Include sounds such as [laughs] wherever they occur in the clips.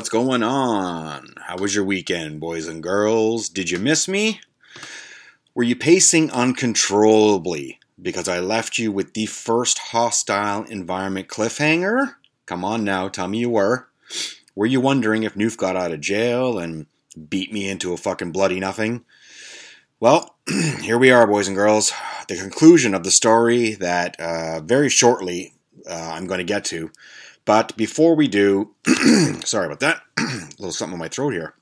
What's going on? How was your weekend, boys and girls? Did you miss me? Were you pacing uncontrollably because I left you with the first hostile environment cliffhanger? Come on now, tell me you were. Were you wondering if Newf got out of jail and beat me into a fucking bloody nothing? Well, [clears throat] here we are, boys and girls. The conclusion of the story that uh, very shortly uh, I'm going to get to. But before we do, [clears throat] sorry about that, a [clears throat] little something in my throat here.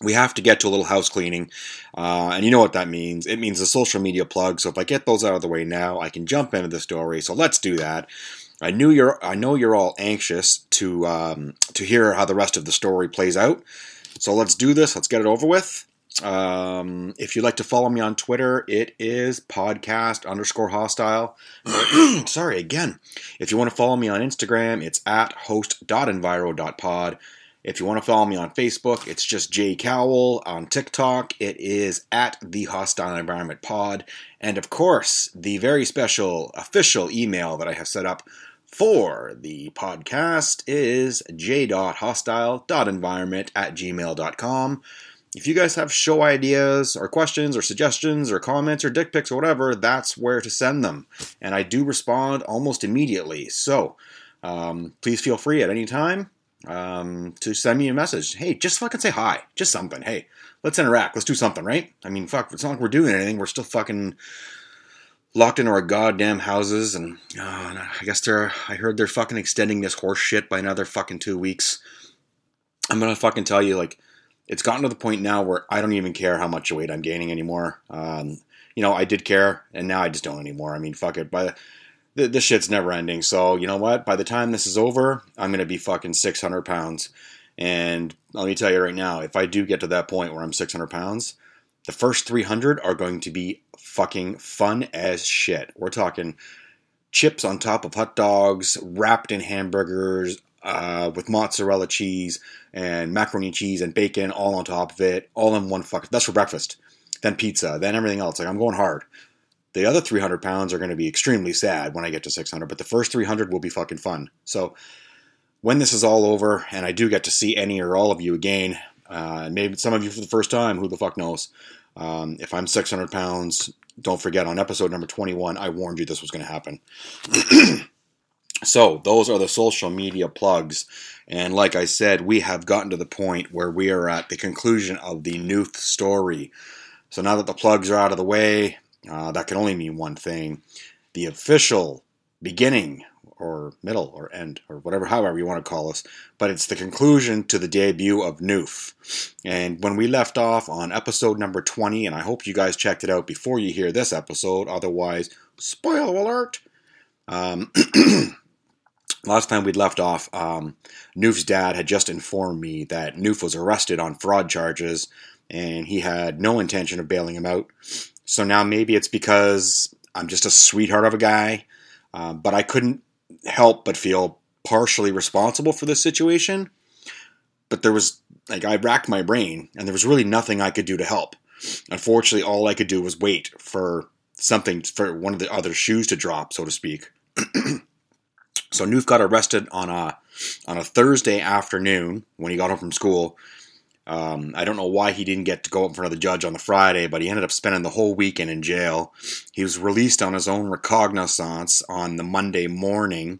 We have to get to a little house cleaning, uh, and you know what that means. It means the social media plug. So if I get those out of the way now, I can jump into the story. So let's do that. I knew you're. I know you're all anxious to um, to hear how the rest of the story plays out. So let's do this. Let's get it over with. Um, if you'd like to follow me on Twitter, it is podcast underscore hostile. [clears throat] Sorry, again. If you want to follow me on Instagram, it's at host.enviro.pod. If you want to follow me on Facebook, it's just Jay Cowell. On TikTok, it is at the Hostile Environment Pod. And of course, the very special official email that I have set up for the podcast is j.hostile.environment at gmail.com. If you guys have show ideas or questions or suggestions or comments or dick pics or whatever, that's where to send them. And I do respond almost immediately. So um, please feel free at any time um, to send me a message. Hey, just fucking say hi. Just something. Hey, let's interact. Let's do something, right? I mean, fuck, it's not like we're doing anything. We're still fucking locked into our goddamn houses. And uh, I guess they're, I heard they're fucking extending this horse shit by another fucking two weeks. I'm gonna fucking tell you, like, it's gotten to the point now where I don't even care how much weight I'm gaining anymore. Um, you know, I did care, and now I just don't anymore. I mean, fuck it. By the, this shit's never ending. So you know what? By the time this is over, I'm gonna be fucking 600 pounds. And let me tell you right now, if I do get to that point where I'm 600 pounds, the first 300 are going to be fucking fun as shit. We're talking chips on top of hot dogs, wrapped in hamburgers, uh, with mozzarella cheese and macaroni cheese and bacon all on top of it, all in one fuck. That's for breakfast. Then pizza, then everything else. Like I'm going hard. The other 300 pounds are going to be extremely sad when I get to 600, but the first 300 will be fucking fun. So when this is all over and I do get to see any or all of you again, uh, maybe some of you for the first time, who the fuck knows? Um, if I'm 600 pounds, don't forget on episode number 21, I warned you this was going to happen. [clears throat] So, those are the social media plugs. And like I said, we have gotten to the point where we are at the conclusion of the Newf story. So, now that the plugs are out of the way, uh, that can only mean one thing the official beginning or middle or end or whatever, however you want to call us, but it's the conclusion to the debut of Newf. And when we left off on episode number 20, and I hope you guys checked it out before you hear this episode, otherwise, spoiler alert. Um, [clears throat] last time we'd left off, um, Newf's dad had just informed me that Newf was arrested on fraud charges and he had no intention of bailing him out. So now maybe it's because I'm just a sweetheart of a guy, uh, but I couldn't help but feel partially responsible for this situation. But there was, like, I racked my brain and there was really nothing I could do to help. Unfortunately, all I could do was wait for something, for one of the other shoes to drop, so to speak. [clears throat] So Newf got arrested on a on a Thursday afternoon when he got home from school. Um, I don't know why he didn't get to go up in front of the judge on the Friday, but he ended up spending the whole weekend in jail. He was released on his own recognizance on the Monday morning.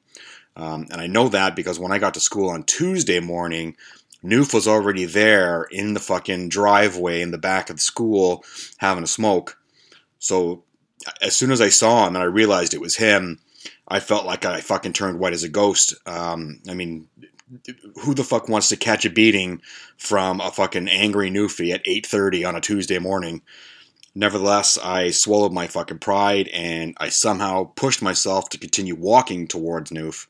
Um, and I know that because when I got to school on Tuesday morning, Newf was already there in the fucking driveway in the back of the school having a smoke. So as soon as I saw him and I realized it was him, I felt like I fucking turned white as a ghost. Um, I mean, who the fuck wants to catch a beating from a fucking angry newfie at 8:30 on a Tuesday morning? Nevertheless, I swallowed my fucking pride and I somehow pushed myself to continue walking towards Newf.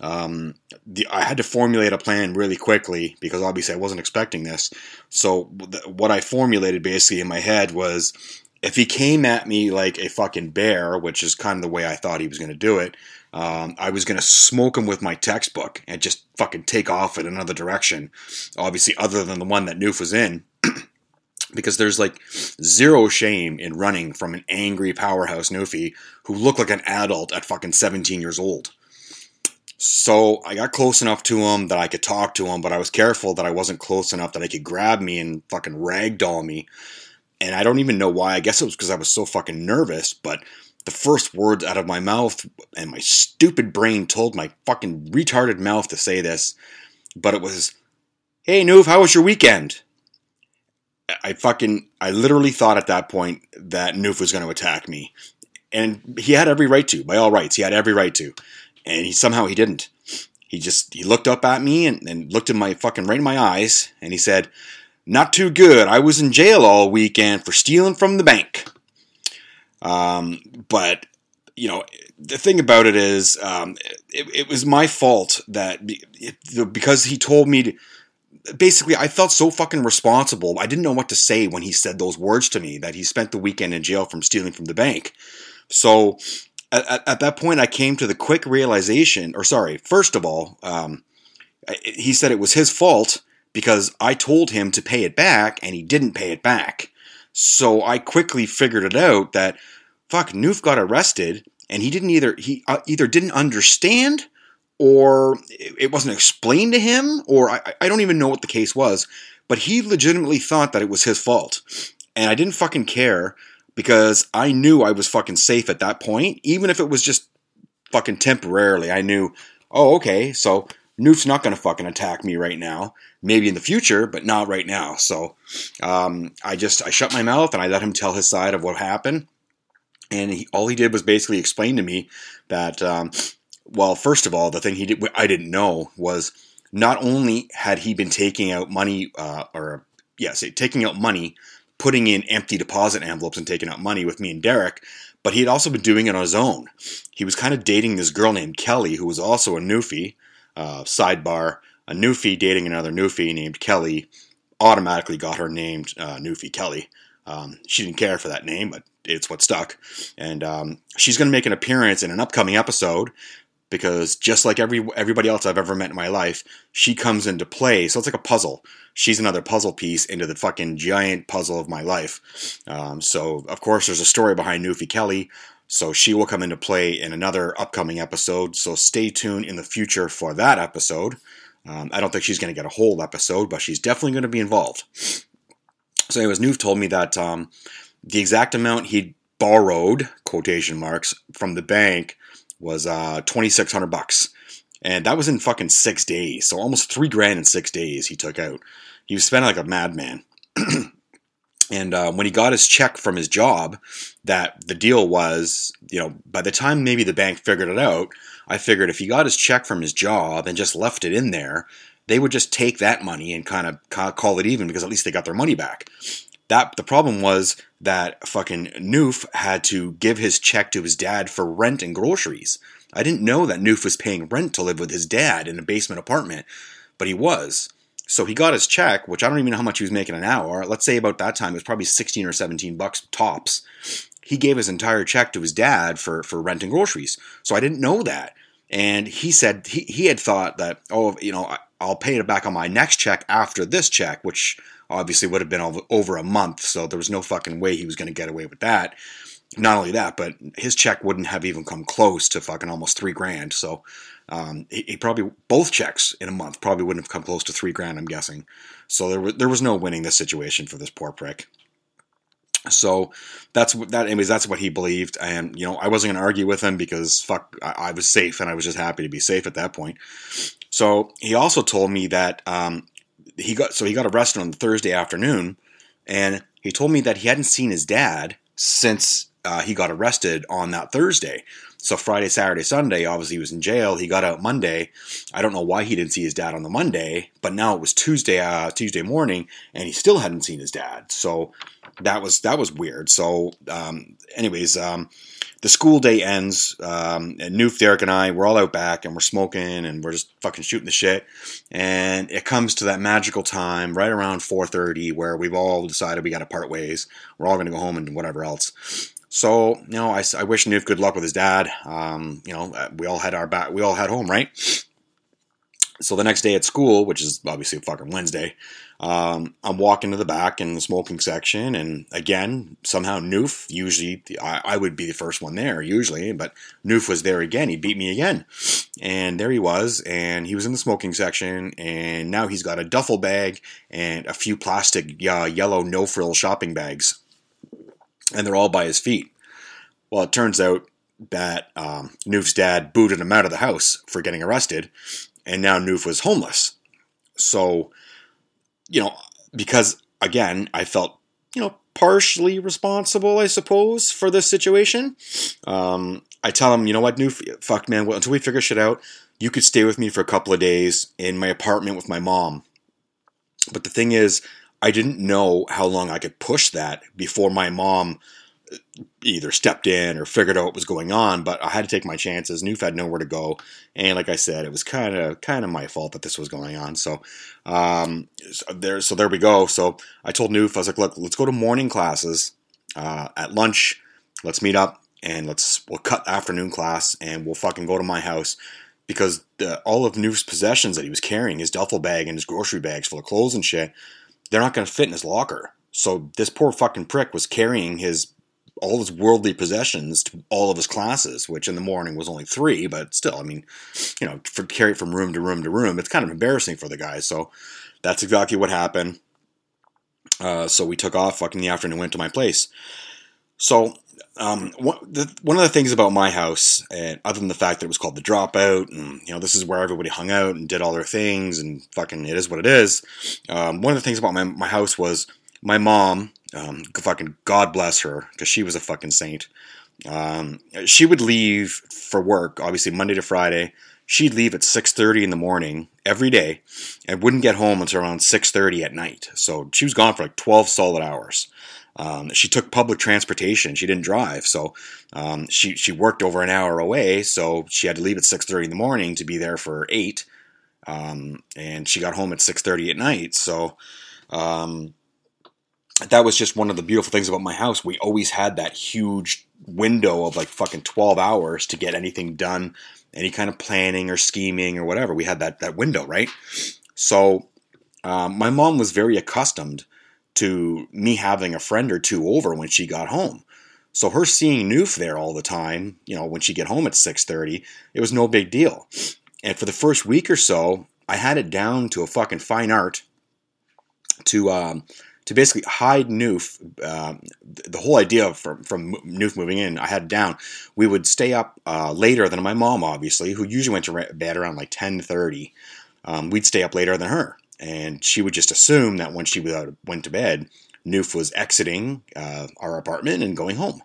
Um, the, I had to formulate a plan really quickly because obviously I wasn't expecting this. So the, what I formulated basically in my head was if he came at me like a fucking bear, which is kind of the way I thought he was going to do it, um, I was going to smoke him with my textbook and just fucking take off in another direction. Obviously, other than the one that Newf was in. [clears throat] because there's like zero shame in running from an angry powerhouse Newfie who looked like an adult at fucking 17 years old. So I got close enough to him that I could talk to him, but I was careful that I wasn't close enough that I could grab me and fucking ragdoll me. And I don't even know why. I guess it was because I was so fucking nervous, but the first words out of my mouth, and my stupid brain told my fucking retarded mouth to say this, but it was, Hey Newf, how was your weekend? I fucking, I literally thought at that point that Newf was going to attack me. And he had every right to, by all rights. He had every right to and he somehow he didn't. He just he looked up at me and, and looked in my fucking right in my eyes, and he said, "Not too good. I was in jail all weekend for stealing from the bank." Um, but you know, the thing about it is, um, it, it, was my fault that it, because he told me to. Basically, I felt so fucking responsible. I didn't know what to say when he said those words to me that he spent the weekend in jail from stealing from the bank. So at, at, that point, I came to the quick realization, or sorry, first of all, um, he said it was his fault because I told him to pay it back and he didn't pay it back. So I quickly figured it out that fuck, Newf got arrested and he didn't either he uh, either didn't understand or it wasn't explained to him or I, I don't even know what the case was, but he legitimately thought that it was his fault. And I didn't fucking care because I knew I was fucking safe at that point, even if it was just fucking temporarily. I knew, oh, okay, so Newf's not going to fucking attack me right now. Maybe in the future, but not right now. So um, I just I shut my mouth and I let him tell his side of what happened. And he, all he did was basically explain to me that, um, well, first of all, the thing he did I didn't know was not only had he been taking out money, uh, or yes, taking out money putting in empty deposit envelopes and taking out money with me and Derek, but he had also been doing it on his own. He was kind of dating this girl named Kelly, who was also a newfie. Uh, sidebar: a newfie dating another newfie named Kelly automatically got her named uh, Newfie Kelly. Um, she didn't care for that name, but it's what stuck. And um, she's going to make an appearance in an upcoming episode because just like every everybody else I've ever met in my life, she comes into play. So it's like a puzzle. She's another puzzle piece into the fucking giant puzzle of my life. Um, so of course, there's a story behind Newfie Kelly. So she will come into play in another upcoming episode. So stay tuned in the future for that episode. Um, I don't think she's going to get a whole episode, but she's definitely going to be involved. So, anyways, Newf told me that um, the exact amount he borrowed quotation marks from the bank was uh, 2600 bucks. And that was in fucking six days. So almost three grand in six days he took out. He was spending like a madman. [clears throat] and uh, when he got his check from his job, that the deal was, you know, by the time maybe the bank figured it out, I figured if he got his check from his job and just left it in there, they would just take that money and kind of call it even because at least they got their money back. That the problem was that fucking Newf had to give his check to his dad for rent and groceries. I didn't know that Newf was paying rent to live with his dad in a basement apartment, but he was. So he got his check, which I don't even know how much he was making an hour. Let's say about that time it was probably 16 or 17 bucks tops. He gave his entire check to his dad for, for rent and groceries. So I didn't know that. And he said he, he had thought that, oh, you know, I'll pay it back on my next check after this check, which obviously would have been over a month, so there was no fucking way he was going to get away with that. Not only that, but his check wouldn't have even come close to fucking almost three grand. So um, he, he, probably both checks in a month probably wouldn't have come close to three grand. I'm guessing. So there was there was no winning this situation for this poor prick. So that's what that anyways that's what he believed and you know I wasn't going to argue with him because fuck I, I, was safe and I was just happy to be safe at that point. So he also told me that um, he got so he got arrested on Thursday afternoon, and he told me that he hadn't seen his dad since uh, he got arrested on that Thursday. So Friday, Saturday, Sunday, obviously he was in jail. He got out Monday. I don't know why he didn't see his dad on the Monday, but now it was Tuesday, uh, Tuesday morning, and he still hadn't seen his dad. So that was that was weird. So, um, anyways, um, the school day ends, um, and Newf, Derek, and I, we're all out back and we're smoking and we're just fucking shooting the shit. And it comes to that magical time right around 4:30 where we've all decided we got to part ways. We're all going to go home and whatever else. So, you know, I, I wish Newf good luck with his dad. Um, you know, uh, we all had our back, we all had home, right? So the next day at school, which is obviously a fucking Wednesday, um, I'm walking to the back in the smoking section, and again, somehow Newf, usually I, I, would be the first one there, usually, but Newf was there again. He beat me again. And there he was, and he was in the smoking section, and now he's got a duffel bag and a few plastic uh, yellow no frill shopping bags, and they're all by his feet. Well, it turns out that um, Newf's dad booted him out of the house for getting arrested, and now Newf was homeless. So, you know, because again, I felt, you know, partially responsible, I suppose, for this situation. Um, I tell him, you know what, Newf, fuck, man, until we figure shit out, you could stay with me for a couple of days in my apartment with my mom. But the thing is, I didn't know how long I could push that before my mom either stepped in or figured out what was going on, but I had to take my chances. Newf had nowhere to go, and like I said, it was kind of kind of my fault that this was going on. So um, there, so there we go. So I told Newf, I was like, look, let's go to morning classes uh, at lunch. Let's meet up and let's we'll cut afternoon class and we'll fucking go to my house because the, all of Newf's possessions that he was carrying, his duffel bag and his grocery bags full of clothes and shit, they're not going to fit in his locker. So this poor fucking prick was carrying his all his worldly possessions to all of his classes, which in the morning was only three, but still, I mean, you know, for carry it from room to room to room, it's kind of embarrassing for the guy. So that's exactly what happened. Uh, so we took off fucking the afternoon and went to my place. So um, one, the, one of the things about my house, and other than the fact that it was called the Dropout, and you know this is where everybody hung out and did all their things, and fucking it is what it is. Um, one of the things about my, my house was my mom um, fucking God bless her, because she was a fucking saint. Um, she would leave for work, obviously Monday to Friday. She'd leave at 6:30 in the morning every day, and wouldn't get home until around 6:30 at night. So she was gone for like 12 solid hours. Um, she took public transportation. She didn't drive, so um, she she worked over an hour away. So she had to leave at 6:30 in the morning to be there for eight, um, and she got home at 6:30 at night. So um, that was just one of the beautiful things about my house. We always had that huge window of like fucking 12 hours to get anything done, any kind of planning or scheming or whatever. We had that, that window, right? So um, my mom was very accustomed to me having a friend or two over when she got home. So her seeing Newf there all the time, you know, when she get home at 6:30, it was no big deal. And for the first week or so, I had it down to a fucking fine art to um, to basically hide Newf. Uh, the whole idea from from Newf moving in, I had down. We would stay up uh, later than my mom, obviously, who usually went to bed around like ten thirty. Um, we'd stay up later than her, and she would just assume that when she went to bed, Newf was exiting uh, our apartment and going home.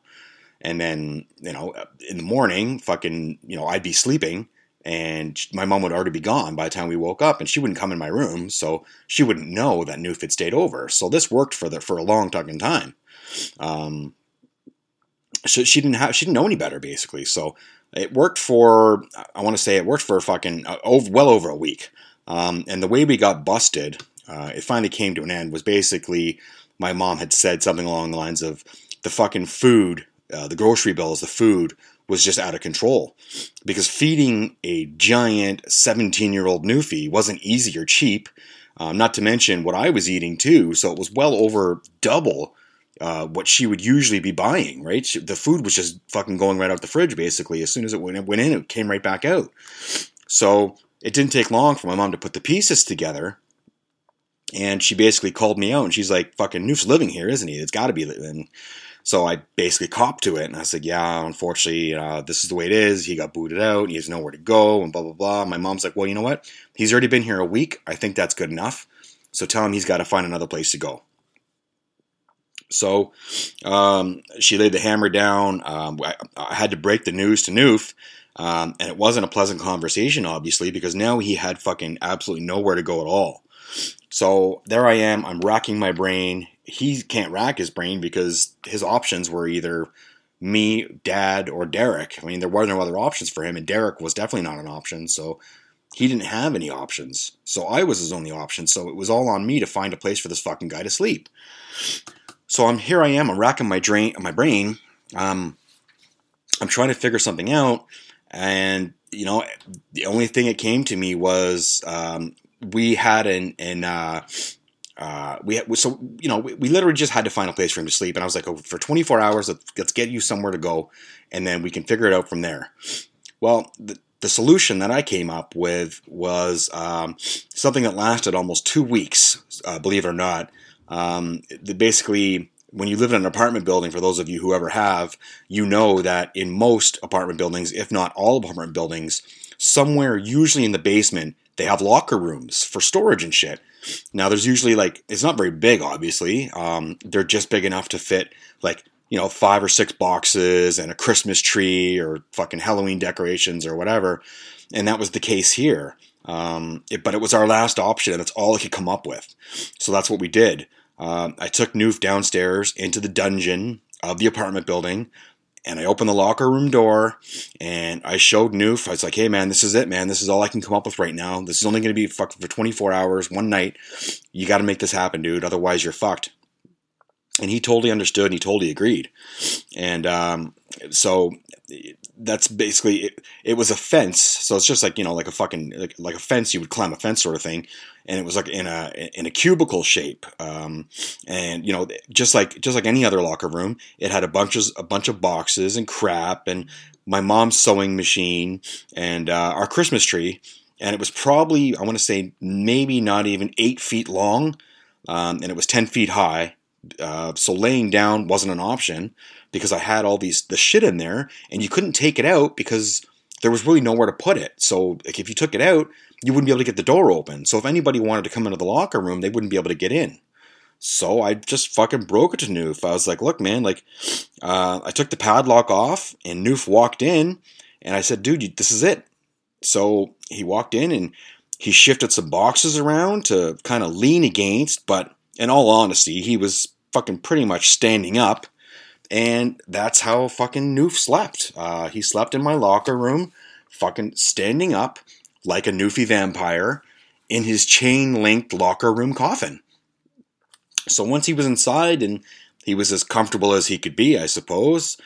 And then, you know, in the morning, fucking, you know, I'd be sleeping and my mom would already be gone by the time we woke up, and she wouldn't come in my room, so she wouldn't know that Newf had stayed over. So this worked for the, for a long fucking time. Um, so she didn't have she didn't know any better basically. So it worked for I want to say it worked for fucking uh, over, well over a week. Um, and the way we got busted, uh, it finally came to an end. Was basically my mom had said something along the lines of the fucking food, uh, the grocery bills, the food was just out of control because feeding a giant 17 year old Newfie wasn't easy or cheap. Um, not to mention what I was eating too, so it was well over double uh, what she would usually be buying. Right, she, the food was just fucking going right out the fridge basically. As soon as it went, went in, it came right back out. So it didn't take long for my mom to put the pieces together. And she basically called me out, and she's like, "Fucking Newf's living here, isn't he? It's got to be." And so I basically copped to it, and I said, "Yeah, unfortunately, uh, this is the way it is. He got booted out. He has nowhere to go, and blah blah blah." My mom's like, "Well, you know what? He's already been here a week. I think that's good enough. So tell him he's got to find another place to go." So um, she laid the hammer down. Um, I, I, had to break the news to Newf, um, and it wasn't a pleasant conversation, obviously, because now he had fucking absolutely nowhere to go at all. So there I am. I'm racking my brain he can't rack his brain because his options were either me, Dad, or Derek. I mean, there were no other options for him, and Derek was definitely not an option. So he didn't have any options. So I was his only option. So it was all on me to find a place for this fucking guy to sleep. So I'm here. I am. I'm racking my drain, my brain. Um, I'm trying to figure something out, and you know, the only thing that came to me was um, we had an an uh, uh, we had, so you know we, we, literally just had to find a place for him to sleep, and I was like, oh, for 24 hours, let's, let's get you somewhere to go, and then we can figure it out from there. Well, the, the solution that I came up with was um, something that lasted almost two weeks, uh, believe it or not. Um, basically, when you live in an apartment building, for those of you who ever have, you know that in most apartment buildings, if not all apartment buildings, somewhere, usually in the basement, they have locker rooms for storage and shit. Now, there's usually like, it's not very big, obviously. Um, they're just big enough to fit like, you know, five or six boxes and a Christmas tree or fucking Halloween decorations or whatever. And that was the case here. Um, it, but it was our last option, and that's all I could come up with. So that's what we did. Um, I took Newf downstairs into the dungeon of the apartment building, and I opened the locker room door, and I showed Newf. I was like, "Hey, man, this is it, man. This is all I can come up with right now. This is only going to be fucked for 24 hours, one night. You got to make this happen, dude. Otherwise, you're fucked." And he totally understood, and he totally agreed. And um, so that's basically it, it was a fence. So it's just like you know like a fucking like, like a fence you would climb a fence sort of thing. And it was like in a in a cubicle shape. Um, and you know just like just like any other locker room it had a bunch of a bunch of boxes and crap and my mom's sewing machine and uh, our christmas tree. And it was probably i want to say maybe not even eight feet long um, and it was 10 feet high uh, so laying down wasn't an option because I had all these the shit in there, and you couldn't take it out because there was really nowhere to put it. So like, if you took it out, you wouldn't be able to get the door open. So if anybody wanted to come into the locker room, they wouldn't be able to get in. So I just fucking broke it to Newf. I was like, look, man, like, uh, I took the padlock off, and Newf walked in, and I said, dude, this is it. So he walked in and he shifted some boxes around to kind of lean against, but in all honesty, he was fucking pretty much standing up and that's how fucking Newf slept. Uh, he slept in my locker room, fucking standing up like a Newfie vampire in his chain linked locker room coffin. So once he was inside and he was as comfortable as he could be, I suppose,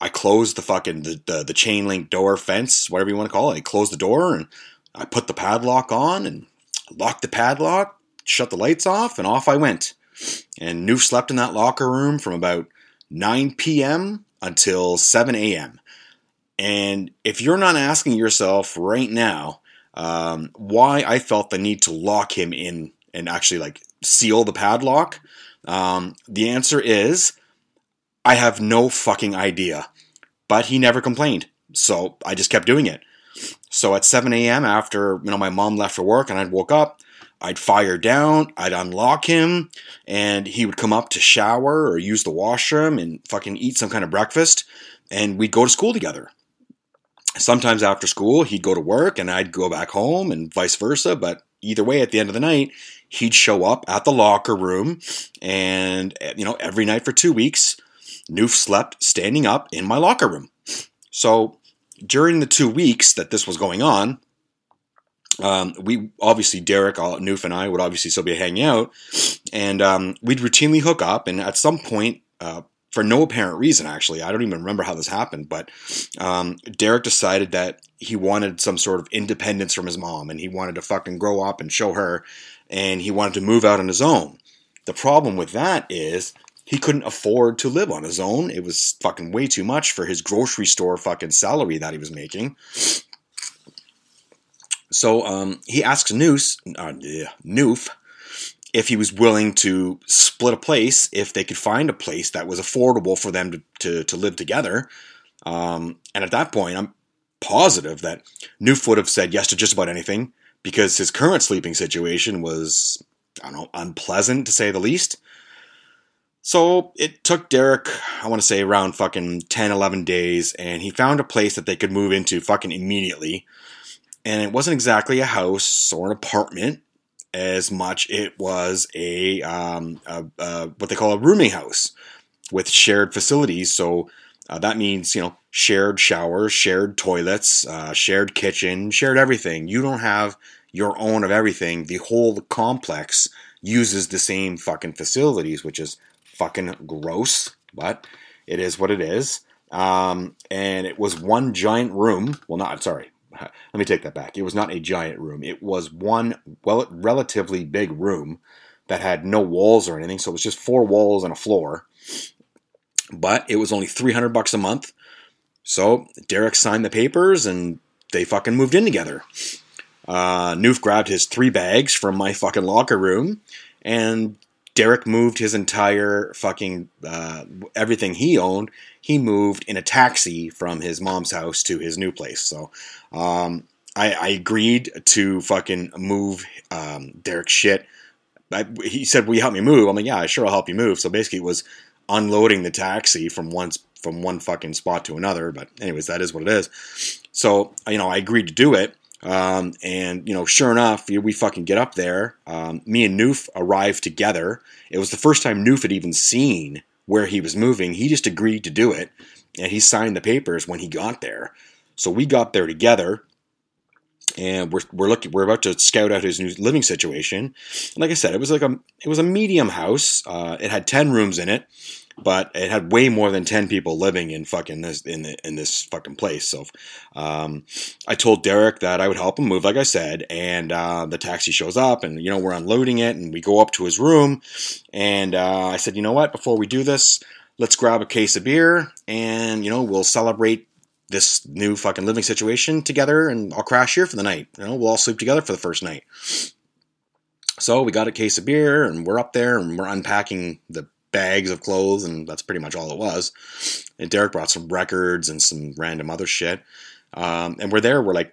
I closed the fucking the, the, the chain link door fence, whatever you want to call it. I closed the door and I put the padlock on and locked the padlock, shut the lights off, and off I went. And Newf slept in that locker room from about 9 p.m. until 7 a.m. And if you're not asking yourself right now um, why I felt the need to lock him in and actually like seal the padlock, um, the answer is I have no fucking idea. But he never complained, so I just kept doing it. So at 7 a.m. after you know my mom left for work and I woke up, I'd fire down, I'd unlock him, and he would come up to shower or use the washroom and fucking eat some kind of breakfast, and we'd go to school together. Sometimes after school, he'd go to work and I'd go back home, and vice versa, but either way, at the end of the night, he'd show up at the locker room, and eh, you know, every night for two weeks, Newf slept standing up in my locker room. So during the two weeks that this was going on, um, we obviously Derek, Newf, and I would obviously still be hanging out, and um, we'd routinely hook up. And at some point, uh, for no apparent reason, actually, I don't even remember how this happened, but um, Derek decided that he wanted some sort of independence from his mom, and he wanted to fucking grow up and show her, and he wanted to move out on his own. The problem with that is he couldn't afford to live on his own. It was fucking way too much for his grocery store fucking salary that he was making. So um, he asks Noose, uh, Newf if he was willing to split a place if they could find a place that was affordable for them to, to, to live together. Um, and at that point, I'm positive that Newf would have said yes to just about anything because his current sleeping situation was, I don't know, unpleasant to say the least. So it took Derek, I want to say around fucking 10, 11 days, and he found a place that they could move into fucking immediately and it wasn't exactly a house or an apartment as much it was a, um, a, a what they call a rooming house with shared facilities so uh, that means you know shared showers shared toilets uh, shared kitchen shared everything you don't have your own of everything the whole complex uses the same fucking facilities which is fucking gross but it is what it is Um, and it was one giant room. Well, not sorry. [laughs] Let me take that back. It was not a giant room. It was one well relatively big room that had no walls or anything. So it was just four walls and a floor. But it was only 300 bucks a month. So Derek signed the papers and they fucking moved in together. Uh, Newf grabbed his three bags from my fucking locker room and Derek moved his entire fucking uh, everything he owned. He moved in a taxi from his mom's house to his new place. So um, I, I, agreed to fucking move um, Derek's shit. I, he said, "Will you help me move?" I'm like, "Yeah, sure, I'll help you move." So basically, it was unloading the taxi from one from one fucking spot to another. But anyways, that is what it is. So you know, I agreed to do it. Um, and you know, sure enough, we fucking get up there. Um, me and Newf arrived together. It was the first time Newf had even seen where he was moving. He just agreed to do it, and he signed the papers when he got there. So we got there together, and we're we're looking we're about to scout out his new living situation. And like I said, it was like a it was a medium house. Uh, it had ten rooms in it but it had way more than 10 people living in fucking this in the, in this fucking place. So um, i told derek that i would help him move like i said and uh, the taxi shows up and you know we're unloading it and we go up to his room and uh, i said you know what? Before we do this let's grab a case of beer and you know we'll celebrate this new fucking living situation together and i'll crash here for the night. You know we'll all sleep together for the first night. So we got a case of beer and we're up there and we're unpacking the bags of clothes, and that's pretty much all it was. And Derek brought some records and some random other shit. Um, and we're there. We're like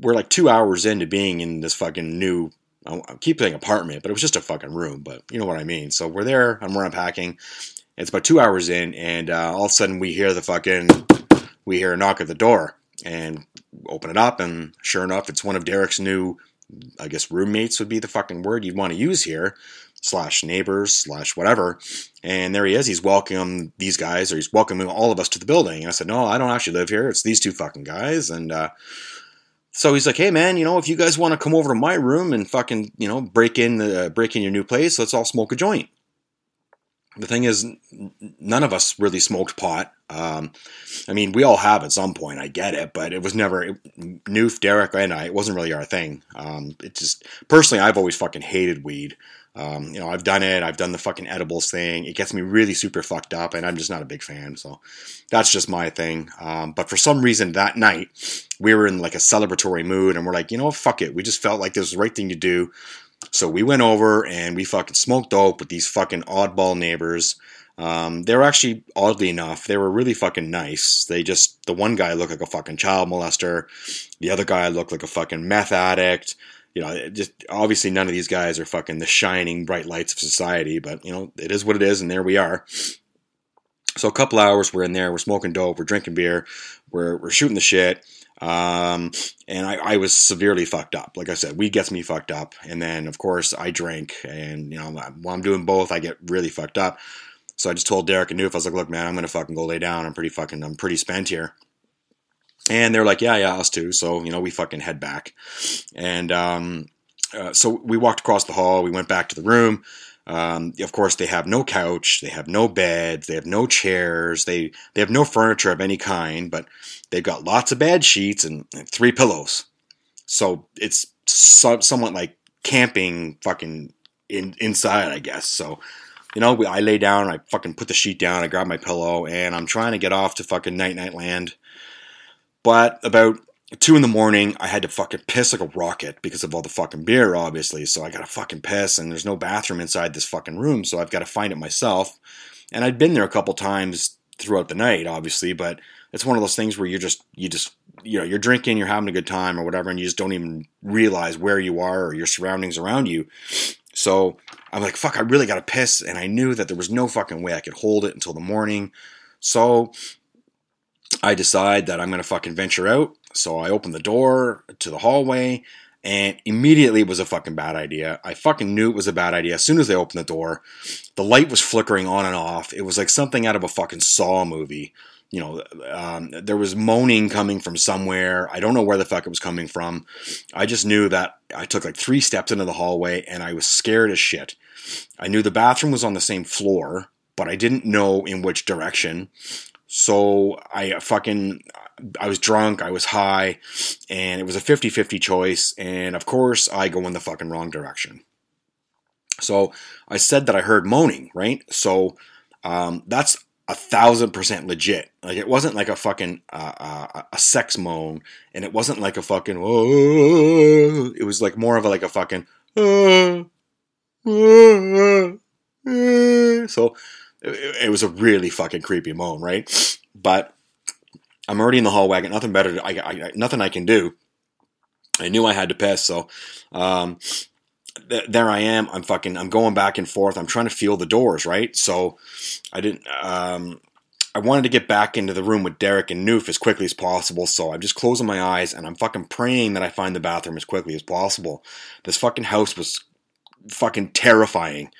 we're like two hours into being in this fucking new. I keep saying apartment, but it was just a fucking room. But you know what I mean. So we're there, and we're unpacking. It's about two hours in, and uh, all of a sudden we hear the fucking we hear a knock at the door, and open it up, and sure enough, it's one of Derek's new I guess roommates would be the fucking word you'd want to use here slash neighbors slash whatever. And there he is. He's welcoming these guys, or he's welcoming all of us to the building. And I said, no, I don't actually live here. It's these two fucking guys. And uh, so he's like, hey man, you know, if you guys want to come over to my room and fucking, you know, break in the break in your new place, let's all smoke a joint. The thing is, none of us really smoked pot. Um, I mean, we all have at some point. I get it, but it was never it, Newf, Derek, and I. It wasn't really our thing. Um, it just personally, I've always fucking hated weed. Um, you know, I've done it. I've done the fucking edibles thing. It gets me really super fucked up, and I'm just not a big fan. So that's just my thing. Um, but for some reason, that night we were in like a celebratory mood, and we're like, you know, fuck it. We just felt like this was the right thing to do. So we went over and we fucking smoked dope with these fucking oddball neighbors. Um, they were actually oddly enough, they were really fucking nice. They just the one guy looked like a fucking child molester, the other guy looked like a fucking meth addict you know, just obviously none of these guys are fucking the shining bright lights of society, but you know, it is what it is, and there we are. So a couple hours we're in there, we're smoking dope, we're drinking beer, we're we're shooting the shit. Um, and I, I, was severely fucked up. Like I said, weed gets me fucked up, and then of course I drink, and you know while I'm doing both, I get really fucked up. So I just told Derek and Newf, I was like, "Look, man, I'm gonna fucking go lay down. I'm pretty fucking, I'm pretty spent here." And they're like, yeah, yeah, us too. So, you know, we fucking head back. And um, uh, so we walked across the hall. We went back to the room. Um, of course, they have no couch, they have no beds, they have no chairs, they they have no furniture of any kind, but they've got lots of bed sheets and, and three pillows. So it's so, somewhat like camping, fucking in, inside, I guess. So you know, we, I lay down, I fucking put the sheet down, I grab my pillow, and I'm trying to get off to fucking night night land. But about two in the morning, I had to fucking piss like a rocket because of all the fucking beer, obviously. So I gotta fucking piss, and there's no bathroom inside this fucking room, so I've got to find it myself. And I'd been there a couple times throughout the night, obviously, but it's one of those things where you're just you just you know you're drinking, you're having a good time or whatever, and you just don't even realize where you are or your surroundings around you. So I'm like, fuck, I really gotta piss, and I knew that there was no fucking way I could hold it until the morning. So I decide that I'm going to fucking venture out. So I open the door to the hallway and immediately it was a fucking bad idea. I fucking knew it was a bad idea as soon as they opened the door. The light was flickering on and off. It was like something out of a fucking Saw movie. You know, um, there was moaning coming from somewhere. I don't know where the fuck it was coming from. I just knew that I took like three steps into the hallway and I was scared as shit. I knew the bathroom was on the same floor, but I didn't know in which direction. So I fucking I was drunk, I was high, and it was a 50-50 choice, and of course I go in the fucking wrong direction. So I said that I heard moaning, right? So um, that's a thousand percent legit. Like it wasn't like a fucking uh, uh, a sex moan, and it wasn't like a fucking. Oh, it was like more of a, like a fucking. Oh, oh. So it, it, was a really fucking creepy moan, right? But I'm already in the hallway. I got nothing better. To, I, I, nothing I can do. I knew I had to piss, so um, th- there I am. I'm fucking. I'm going back and forth. I'm trying to feel the doors, right? So I didn't. Um, I wanted to get back into the room with Derek and Newf as quickly as possible, so I'm just closing my eyes and I'm fucking praying that I find the bathroom as quickly as possible. This fucking house was fucking terrifying.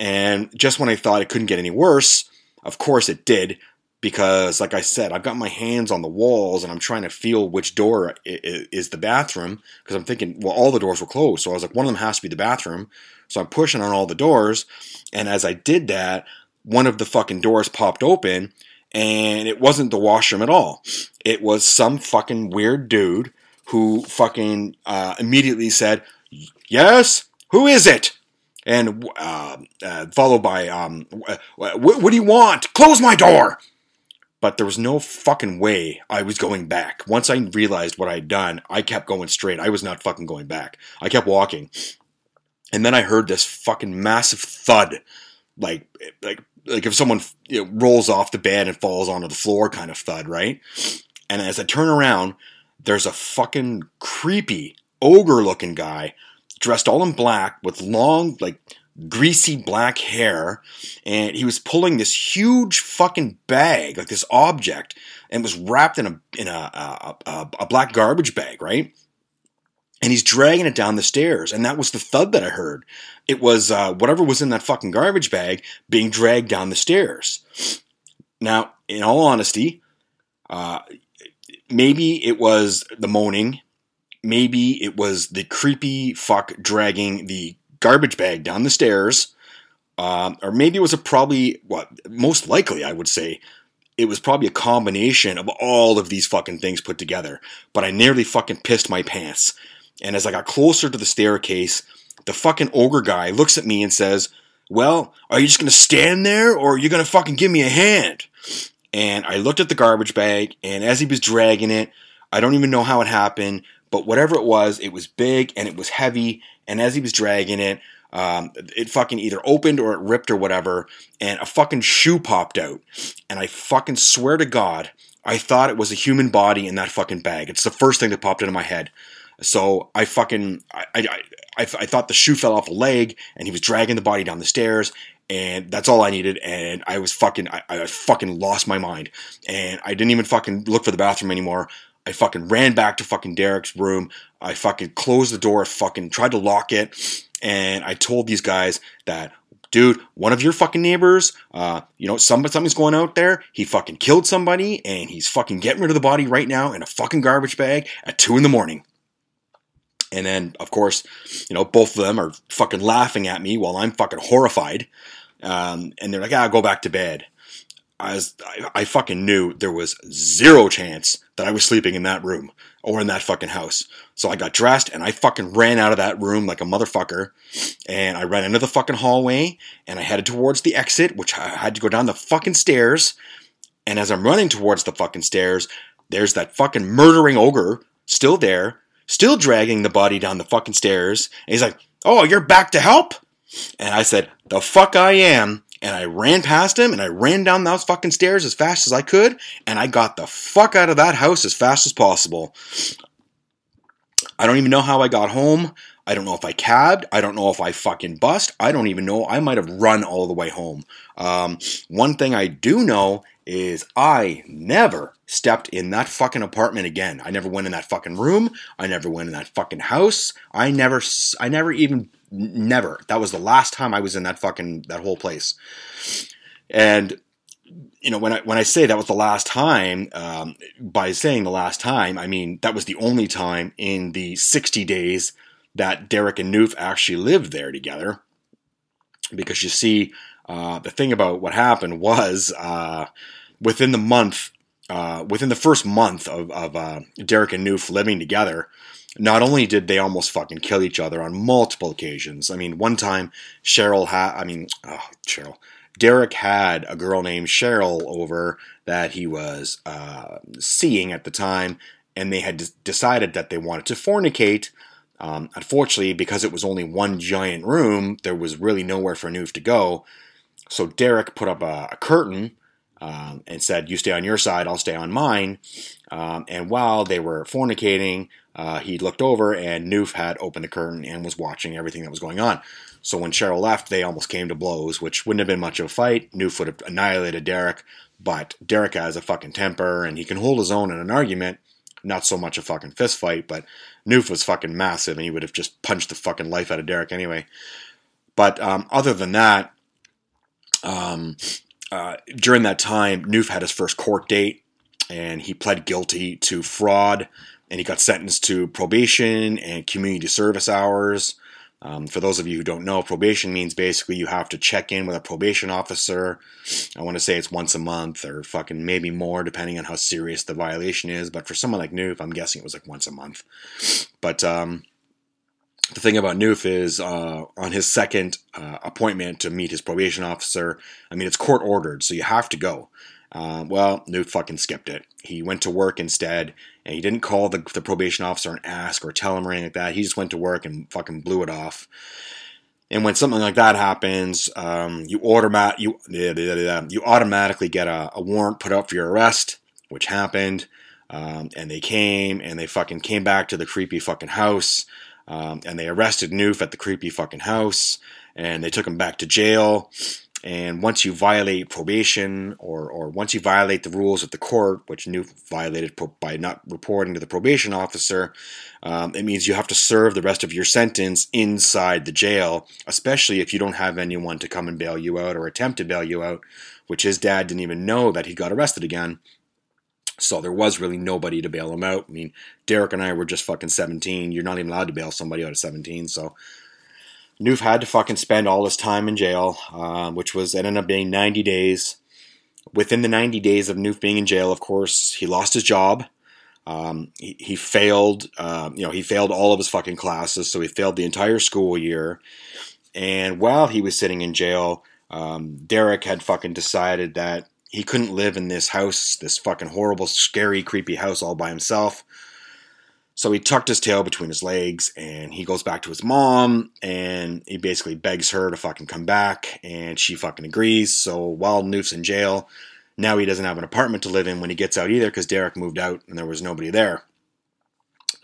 And just when I thought it couldn't get any worse, of course it did because like i said i've got my hands on the walls and i'm trying to feel which door is the bathroom because i'm thinking well all the doors were closed. So i was like one of them has to be the bathroom. So i'm pushing on all the doors. And as i did that one of the fucking doors popped open and it wasn't the washroom at all. It was some fucking weird dude who fucking uh, immediately said yes who is it and uh, uh, followed by um, what, what do you want close my door but there was no fucking way I was going back. Once I realized what I'd done, I kept going straight. I was not fucking going back. I kept walking. And then I heard this fucking massive thud, like like like if someone you know, rolls off the bed and falls onto the floor kind of thud, right? And as I turn around, there's a fucking creepy ogre looking guy dressed all in black with long like greasy black hair, and he was pulling this huge fucking bag, like this object, and was wrapped in a in a, a, a, a black garbage bag, right? And he's dragging it down the stairs, and that was the thud that I heard. It was uh, whatever was in that fucking garbage bag being dragged down the stairs. Now, in all honesty, uh, maybe it was the moaning, maybe it was the creepy fuck dragging the garbage bag down the stairs, um, or maybe it was a probably what most likely I would say it was probably a combination of all of these fucking things put together. But I nearly fucking pissed my pants. And as I got closer to the staircase, the fucking ogre guy looks at me and says, Well, are you just gonna stand there or are you gonna fucking give me a hand? And I looked at the garbage bag, and as he was dragging it, I don't even know how it happened, but whatever it was, it was big and it was heavy. And as he was dragging it, um, it fucking either opened or it ripped or whatever, and a fucking shoe popped out. And I fucking swear to God, I thought it was a human body in that fucking bag. It's the first thing that popped into my head. So I fucking I, I, I, I thought the shoe fell off a leg, and he was dragging the body down the stairs, and that's all I needed. And I was fucking I, I fucking lost my mind, and I didn't even fucking look for the bathroom anymore. I fucking ran back to fucking Derek's room. I fucking closed the door, fucking tried to lock it, and I told these guys that, dude, one of your fucking neighbors, uh, you know, some, something's going out there. He fucking killed somebody, and he's fucking getting rid of the body right now in a fucking garbage bag at two in the morning. And then, of course, you know, both of them are fucking laughing at me while I'm fucking horrified. Um, and they're like, ah, go back to bed. I, was, I, I fucking knew there was zero chance that I was sleeping in that room or in that fucking house. So I got dressed and I fucking ran out of that room like a motherfucker. And I ran into the fucking hallway and I headed towards the exit, which I had to go down the fucking stairs. And as I'm running towards the fucking stairs, there's that fucking murdering ogre still there, still dragging the body down the fucking stairs. And he's like, Oh, you're back to help? And I said, The fuck I am and I ran past him and I ran down those fucking stairs as fast as I could and I got the fuck out of that house as fast as possible. I don't even know how I got home. I don't know if I cabbed. I don't know if I fucking bust. I don't even know. I might have run all the way home. Um, one thing I do know is I never stepped in that fucking apartment again. I never went in that fucking room. I never went in that fucking house. I never, I never even never. That was the last time I was in that fucking that whole place. And you know when I when I say that was the last time, um, by saying the last time, I mean that was the only time in the sixty days that Derek and Newf actually lived there together. Because you see, uh, the thing about what happened was uh, within the month, uh, within the first month of, of uh, Derek and Newf living together, not only did they almost fucking kill each other on multiple occasions. I mean, one time Cheryl had, I mean, oh, Cheryl. Derek had a girl named Cheryl over that he was uh, seeing at the time, and they had d- decided that they wanted to fornicate. Um, unfortunately, because it was only one giant room, there was really nowhere for Newf to go. So Derek put up a, a curtain um, and said, "You stay on your side, I'll stay on mine." Um, and while they were fornicating, uh, he looked over and Newf had opened the curtain and was watching everything that was going on. So when Cheryl left, they almost came to blows, which wouldn't have been much of a fight. Newf would have annihilated Derek, but Derek has a fucking temper and he can hold his own in an argument. Not so much a fucking fist fight, but Newf was fucking massive and he would have just punched the fucking life out of Derek anyway. But um, other than that, um, uh, during that time, Newf had his first court date and he pled guilty to fraud and he got sentenced to probation and community service hours. Um, for those of you who don't know, probation means basically you have to check in with a probation officer. I want to say it's once a month or fucking maybe more, depending on how serious the violation is. But for someone like Newf, I'm guessing it was like once a month. But um, the thing about Newf is uh, on his second uh, appointment to meet his probation officer, I mean, it's court ordered, so you have to go. Uh, well, Newf fucking skipped it. He went to work instead, and he didn't call the, the probation officer and ask or tell him or anything like that. He just went to work and fucking blew it off. And when something like that happens, um, you automat you you automatically get a, a, warrant put up for your arrest, which happened. Um, and they came and they fucking came back to the creepy fucking house, um, and they arrested Newf at the creepy fucking house, and they took him back to jail. And once you violate probation or, or once you violate the rules of the court, which Newf violated by not reporting to the probation officer, um, it means you have to serve the rest of your sentence inside the jail, especially if you don't have anyone to come and bail you out or attempt to bail you out, which his dad didn't even know that he got arrested again. So there was really nobody to bail him out. I mean, Derek and I were just fucking 17. You're not even allowed to bail somebody out at 17. So Newf had to fucking spend all his time in jail, uh, which was ended up being 90 days. Within the 90 days of Newf being in jail, of course, he lost his job. Um, he, he, failed, uh, you know, he failed all of his fucking classes, so he failed the entire school year. And while he was sitting in jail, um, Derek had fucking decided that he couldn't live in this house, this fucking horrible, scary, creepy house all by himself. So he tucked his tail between his legs and he goes back to his mom and he basically begs her to fucking come back and she fucking agrees. So while Newf's in jail, now he doesn't have an apartment to live in when he gets out either because Derek moved out and there was nobody there.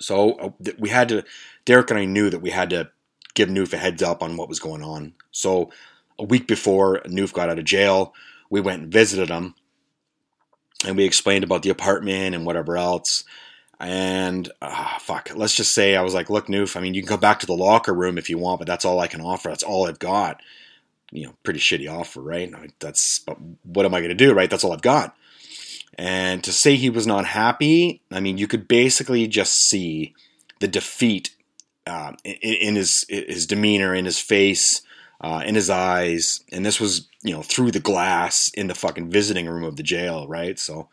So uh, we had to, Derek and I knew that we had to give Newf a heads up on what was going on. So a week before Newf got out of jail, we went and visited him and we explained about the apartment and whatever else. And uh, fuck, let's just say I was like, look, Newf, I mean, you can go back to the locker room if you want, but that's all I can offer. That's all I've got. You know, pretty shitty offer, right? That's, but what am I going to do, right? That's all I've got. And to say he was not happy, I mean, you could basically just see the defeat uh, in, in, his his demeanor, in his face, uh, in his eyes, and this was you know through the glass in the fucking visiting room of the jail, right? So,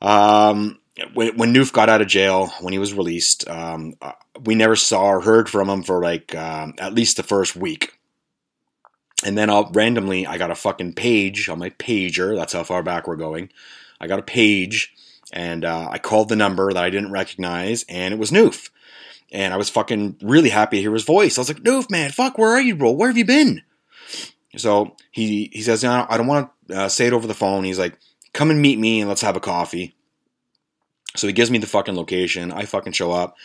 um, when, when Newf got out of jail, when he was released, um, uh, we never saw or heard from him for like um, at least the first week. And then I'll randomly, I got a fucking page on my pager. That's how far back we're going. I got a page, and uh, I called the number that I didn't recognize, and it was Newf. And I was fucking really happy to hear his voice. I was like, Newf, man, fuck, where are you, bro? Where have you been? So he he says, no, I don't want to uh, say it over the phone. He's like, come and meet me and let's have a coffee. So he gives me the fucking location. I fucking show up.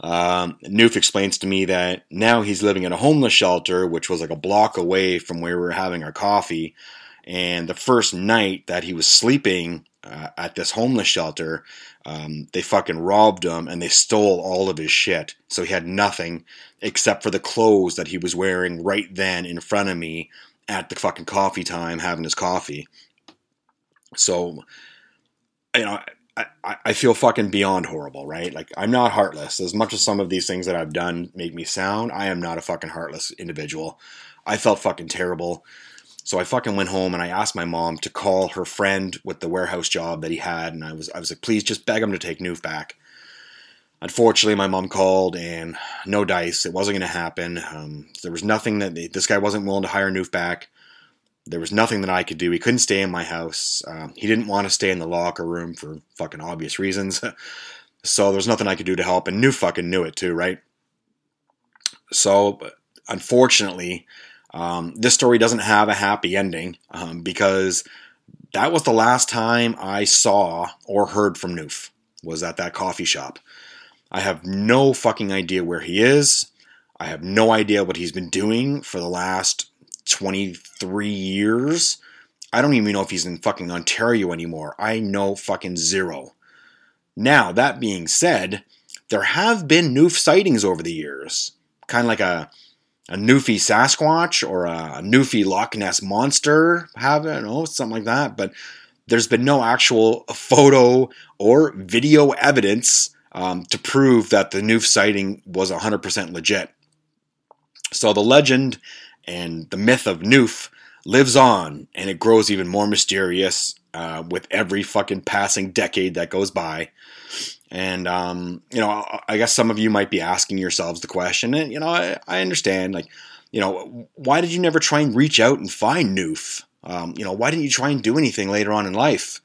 Um, Newf explains to me that now he's living in a homeless shelter, which was like a block away from where we were having our coffee. And the first night that he was sleeping uh, at this homeless shelter, um, they fucking robbed him and they stole all of his shit. So he had nothing except for the clothes that he was wearing right then in front of me at the fucking coffee time having his coffee. So, you know, I, I feel fucking beyond horrible, right? Like I'm not heartless. As much as some of these things that I've done make me sound, I am not a fucking heartless individual. I felt fucking terrible. So I fucking went home and I asked my mom to call her friend with the warehouse job that he had, and I was I was like, please just beg him to take Newf back. Unfortunately, my mom called and no dice. It wasn't going to happen. Um, there was nothing that this guy wasn't willing to hire Newf back. There was nothing that I could do. He couldn't stay in my house. Um, he didn't want to stay in the locker room for fucking obvious reasons. [laughs] so there was nothing I could do to help, and Newf fucking knew it too, right? So unfortunately, um, this story doesn't have a happy ending um, because that was the last time I saw or heard from Newf was at that coffee shop. I have no fucking idea where he is. I have no idea what he's been doing for the last 23 years. I don't even know if he's in fucking Ontario anymore. I know fucking zero. Now, that being said, there have been Newf sightings over the years. Kind of like a a Newfie Sasquatch or a Newfie Loch Ness monster have it, know, something like that. But there's been no actual photo or video evidence um, to prove that the Newf sighting was 100% legit. So the legend and the myth of Newf lives on, and it grows even more mysterious uh, with every fucking passing decade that goes by. And um, you know, I guess some of you might be asking yourselves the question, and you know, I, I understand. Like, you know, why did you never try and reach out and find Newf? Um, you know, why didn't you try and do anything later on in life?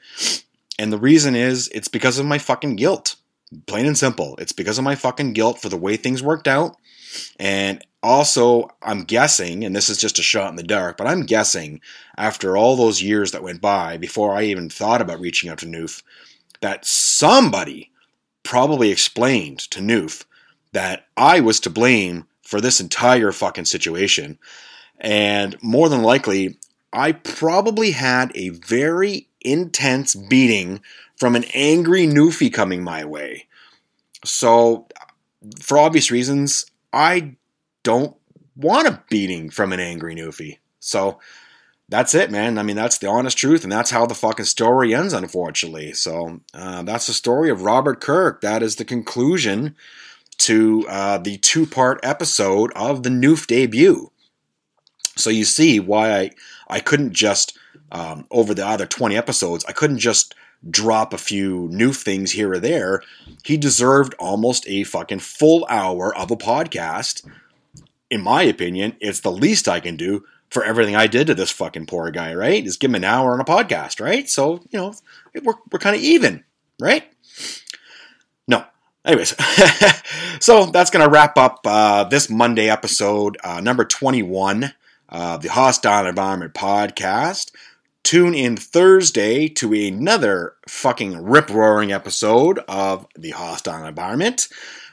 And the reason is, it's because of my fucking guilt. Plain and simple. It's because of my fucking guilt for the way things worked out. And also, I'm guessing, and this is just a shot in the dark, but I'm guessing after all those years that went by before I even thought about reaching out to Newf, that somebody probably explained to Newf that I was to blame for this entire fucking situation. And more than likely, I probably had a very intense beating from an angry Newfie coming my way. So, for obvious reasons, I don't want a beating from an angry Newfie. So, that's it, man. I mean, that's the honest truth, and that's how the fucking story ends, unfortunately. So uh, that's the story of Robert Kirk. That is the conclusion to uh, the two part episode of the Newf debut. So you see why I, I couldn't just, um, over the other 20 episodes, I couldn't just drop a few new things here or there. He deserved almost a fucking full hour of a podcast. In my opinion, it's the least I can do for everything I did to this fucking poor guy, right? Is give him an hour on a podcast, right? So, you know, we're, we're kind of even, right? No. Anyways, [laughs] so that's going to wrap up uh, this Monday episode, uh, number 21 of the Hostile Environment Podcast. Tune in Thursday to another fucking rip roaring episode of the Hostile Environment.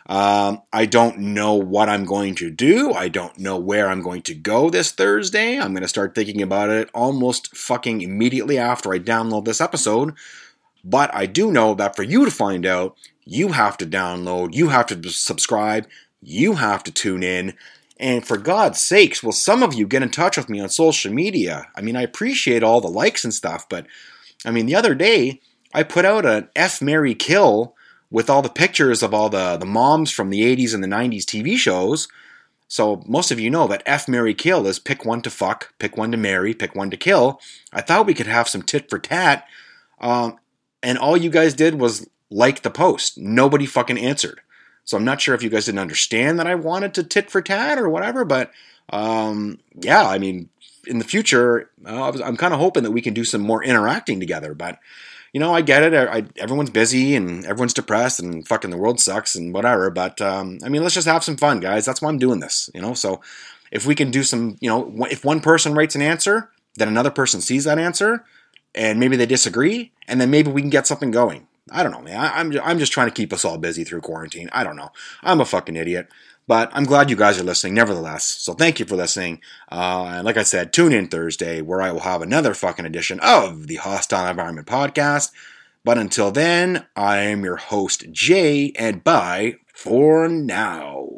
Um, I don't know what I'm going to do. I don't know where I'm going to go this Thursday. I'm going to start thinking about it almost fucking immediately after I download this episode. But I do know that for you to find out, you have to download, you have to subscribe, you have to tune in. And for God's sakes, will some of you get in touch with me on social media? I mean, I appreciate all the likes and stuff, but I mean, the other day I put out an F Mary Kill with all the pictures of all the, the moms from the 80s and the 90s TV shows. So most of you know that F Mary Kill is pick one to fuck, pick one to marry, pick one to kill. I thought we could have some tit for tat. Um, and all you guys did was like the post. Nobody fucking answered. So I'm not sure if you guys didn't understand that I wanted to tit for tat or whatever, but um, yeah, I mean, in the future, uh, I'm kind of hoping that we can do some more interacting together. But you know, I get it. I, I, everyone's busy and everyone's depressed and fucking the world sucks and whatever. But um, I mean, let's just have some fun, guys. That's why I'm doing this. You know, so if we can do some, you know, if one person writes an answer, then another person sees that answer, and maybe they disagree, and then maybe we can get something going. I don't know, man. I, I'm I'm just trying to keep us all busy through quarantine. I don't know. I'm a fucking idiot. But I'm glad you guys are listening, nevertheless. So thank you for listening. Uh, and like I said, tune in Thursday where I will have another fucking edition of the Hostile Environment Podcast. But until then, I am your host, Jay, and bye for now.